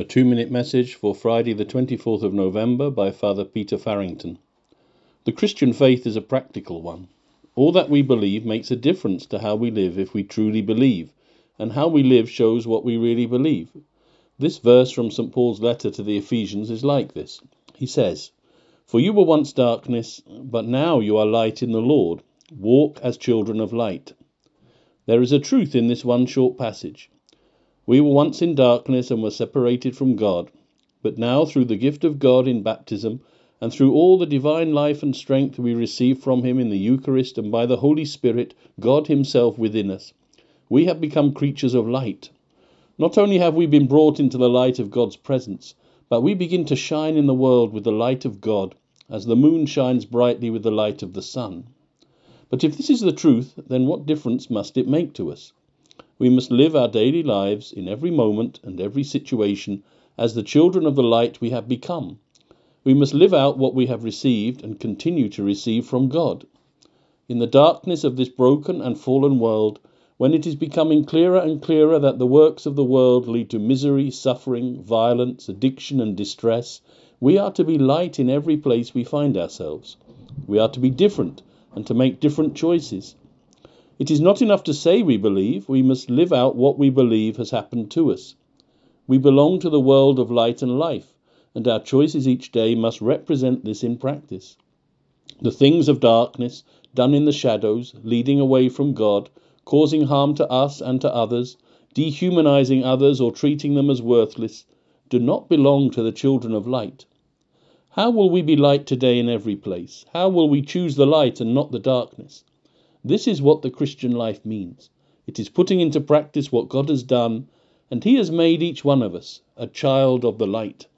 A two minute message for Friday, the 24th of November, by Father Peter Farrington. The Christian faith is a practical one. All that we believe makes a difference to how we live if we truly believe, and how we live shows what we really believe. This verse from St. Paul's letter to the Ephesians is like this. He says, For you were once darkness, but now you are light in the Lord. Walk as children of light. There is a truth in this one short passage. We were once in darkness and were separated from God, but now through the gift of God in baptism and through all the divine life and strength we receive from Him in the Eucharist and by the Holy Spirit, God Himself within us, we have become creatures of light. Not only have we been brought into the light of God's presence, but we begin to shine in the world with the light of God, as the moon shines brightly with the light of the sun. But if this is the truth, then what difference must it make to us? We must live our daily lives in every moment and every situation as the children of the light we have become. We must live out what we have received and continue to receive from God. In the darkness of this broken and fallen world, when it is becoming clearer and clearer that the works of the world lead to misery, suffering, violence, addiction, and distress, we are to be light in every place we find ourselves. We are to be different and to make different choices. It is not enough to say we believe, we must live out what we believe has happened to us. We belong to the world of light and life, and our choices each day must represent this in practice. The things of darkness, done in the shadows, leading away from God, causing harm to us and to others, dehumanizing others or treating them as worthless, do not belong to the children of light. How will we be light today in every place? How will we choose the light and not the darkness? This is what the Christian life means. It is putting into practice what God has done, and He has made each one of us a child of the light.